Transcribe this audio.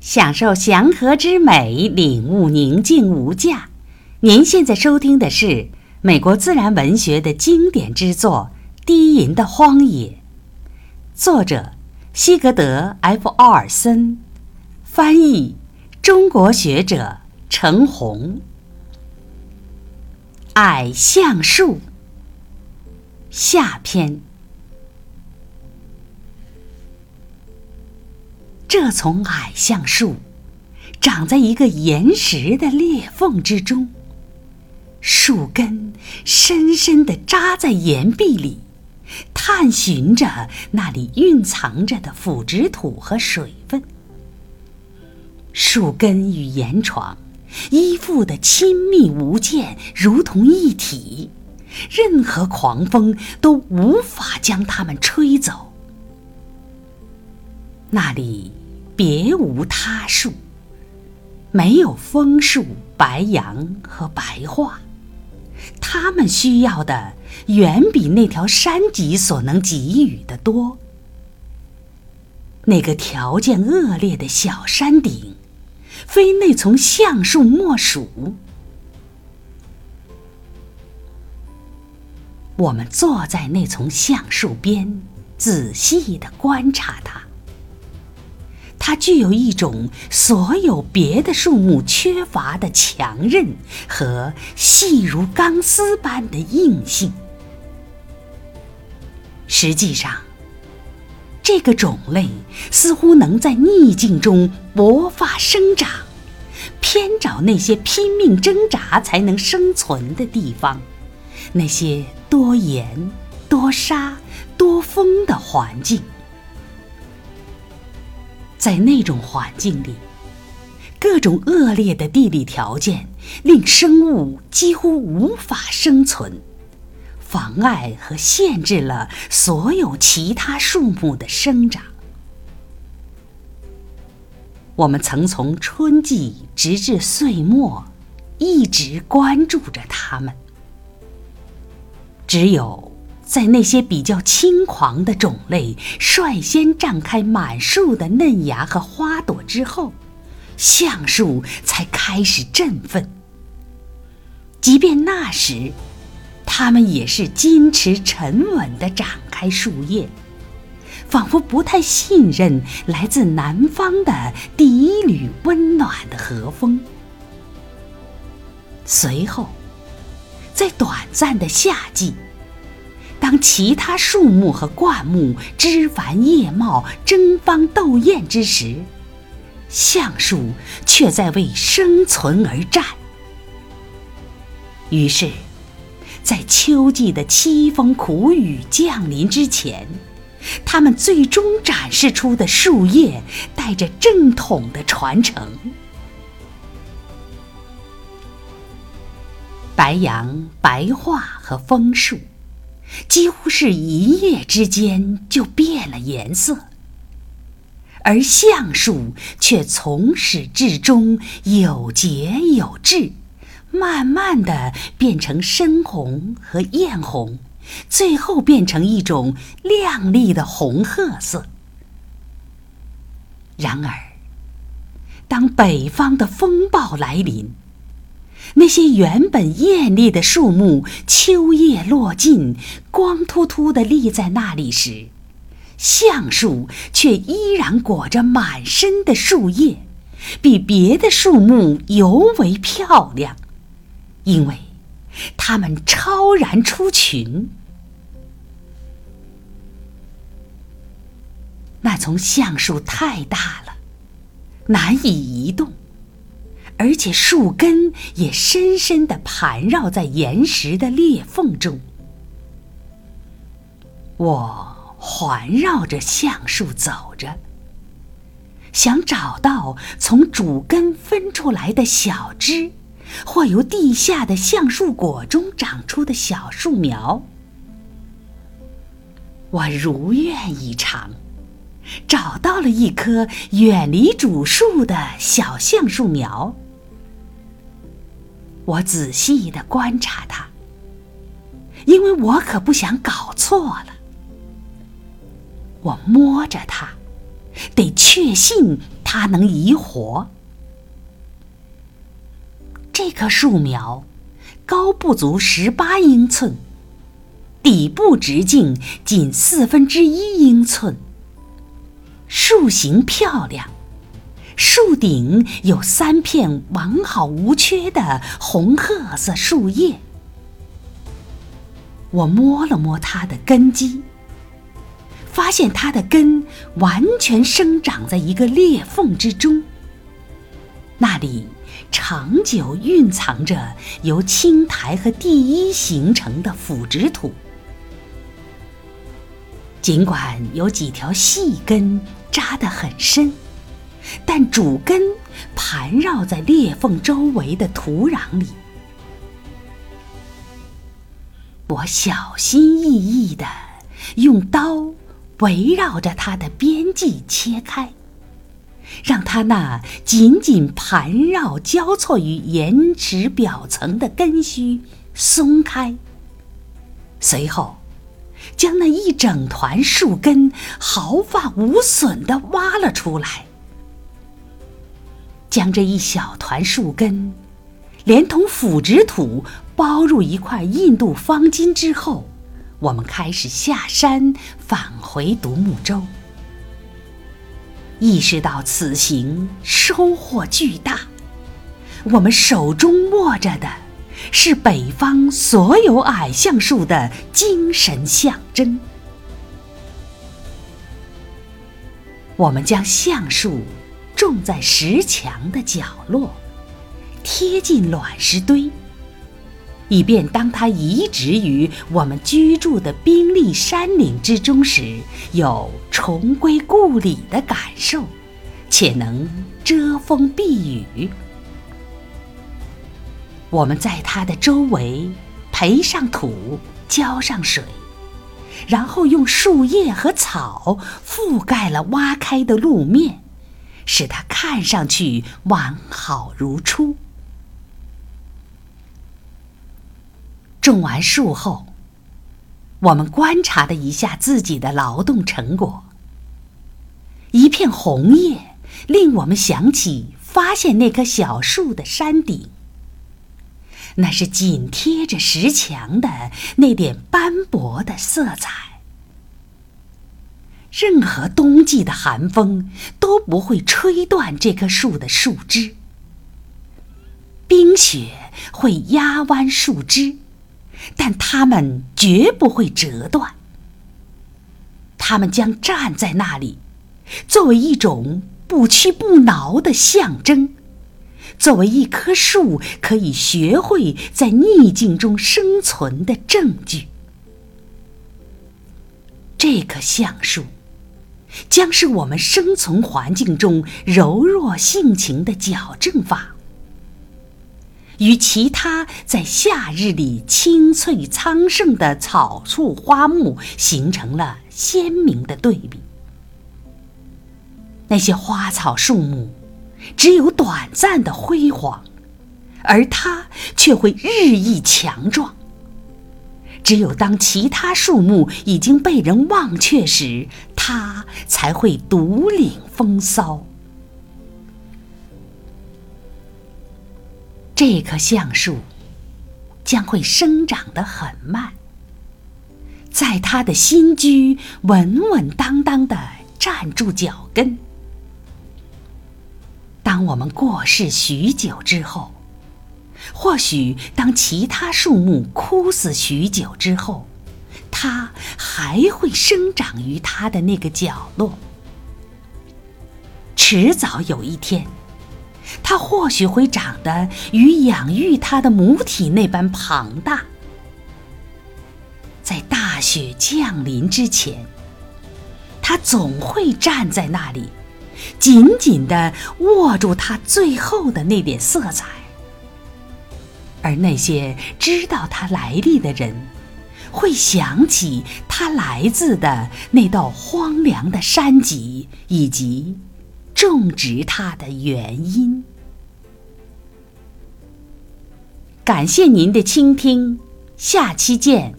享受祥和之美，领悟宁静无价。您现在收听的是美国自然文学的经典之作《低吟的荒野》，作者西格德 ·F· 奥尔森，翻译中国学者程红。矮橡树下篇。这丛矮橡树长在一个岩石的裂缝之中，树根深深地扎在岩壁里，探寻着那里蕴藏着的腐殖土和水分。树根与岩床依附的亲密无间，如同一体，任何狂风都无法将它们吹走。那里。别无他树，没有枫树、白杨和白桦，他们需要的远比那条山脊所能给予的多。那个条件恶劣的小山顶，非那丛橡树莫属。我们坐在那丛橡树边，仔细的观察它。它具有一种所有别的树木缺乏的强韧和细如钢丝般的硬性。实际上，这个种类似乎能在逆境中勃发生长，偏找那些拼命挣扎才能生存的地方，那些多盐、多沙、多风的环境。在那种环境里，各种恶劣的地理条件令生物几乎无法生存，妨碍和限制了所有其他树木的生长。我们曾从春季直至岁末，一直关注着它们。只有。在那些比较轻狂的种类率先绽开满树的嫩芽和花朵之后，橡树才开始振奋。即便那时，它们也是矜持沉稳地展开树叶，仿佛不太信任来自南方的第一缕温暖的和风。随后，在短暂的夏季。当其他树木和灌木枝繁叶茂、争芳斗艳之时，橡树却在为生存而战。于是，在秋季的凄风苦雨降临之前，它们最终展示出的树叶带着正统的传承。白杨、白桦和枫树。几乎是一夜之间就变了颜色，而橡树却从始至终有节有致，慢慢的变成深红和艳红，最后变成一种亮丽的红褐色。然而，当北方的风暴来临，那些原本艳丽的树木，秋叶落尽，光秃秃地立在那里时，橡树却依然裹着满身的树叶，比别的树木尤为漂亮，因为它们超然出群。那丛橡树太大了，难以移动。而且树根也深深地盘绕在岩石的裂缝中。我环绕着橡树走着，想找到从主根分出来的小枝，或由地下的橡树果中长出的小树苗。我如愿以偿，找到了一棵远离主树的小橡树苗。我仔细的观察它，因为我可不想搞错了。我摸着它，得确信它能移活。这棵树苗高不足十八英寸，底部直径仅四分之一英寸，树形漂亮，树顶有三片完好无缺的红褐色树叶。我摸了摸它的根基，发现它的根完全生长在一个裂缝之中，那里。长久蕴藏着由青苔和地衣形成的腐殖土，尽管有几条细根扎得很深，但主根盘绕在裂缝周围的土壤里。我小心翼翼地用刀围绕着它的边际切开。让它那紧紧盘绕、交错于岩石表层的根须松开，随后将那一整团树根毫发无损地挖了出来，将这一小团树根连同腐殖土包入一块印度方巾之后，我们开始下山返回独木舟。意识到此行收获巨大，我们手中握着的是北方所有矮橡树的精神象征。我们将橡树种在石墙的角落，贴近卵石堆。以便当它移植于我们居住的冰立山岭之中时，有重归故里的感受，且能遮风避雨。我们在它的周围培上土，浇上水，然后用树叶和草覆盖了挖开的路面，使它看上去完好如初。种完树后，我们观察了一下自己的劳动成果。一片红叶令我们想起发现那棵小树的山顶，那是紧贴着石墙的那点斑驳的色彩。任何冬季的寒风都不会吹断这棵树的树枝，冰雪会压弯树枝。但它们绝不会折断，它们将站在那里，作为一种不屈不挠的象征，作为一棵树可以学会在逆境中生存的证据。这棵橡树，将是我们生存环境中柔弱性情的矫正法。与其他在夏日里青翠苍盛的草树花木形成了鲜明的对比。那些花草树木只有短暂的辉煌，而它却会日益强壮。只有当其他树木已经被人忘却时，它才会独领风骚。这棵橡树将会生长得很慢，在它的新居稳稳当当地站住脚跟。当我们过世许久之后，或许当其他树木枯死许久之后，它还会生长于它的那个角落。迟早有一天。它或许会长得与养育它的母体那般庞大，在大雪降临之前，它总会站在那里，紧紧地握住它最后的那点色彩。而那些知道它来历的人，会想起他来自的那道荒凉的山脊，以及。种植它的原因。感谢您的倾听，下期见。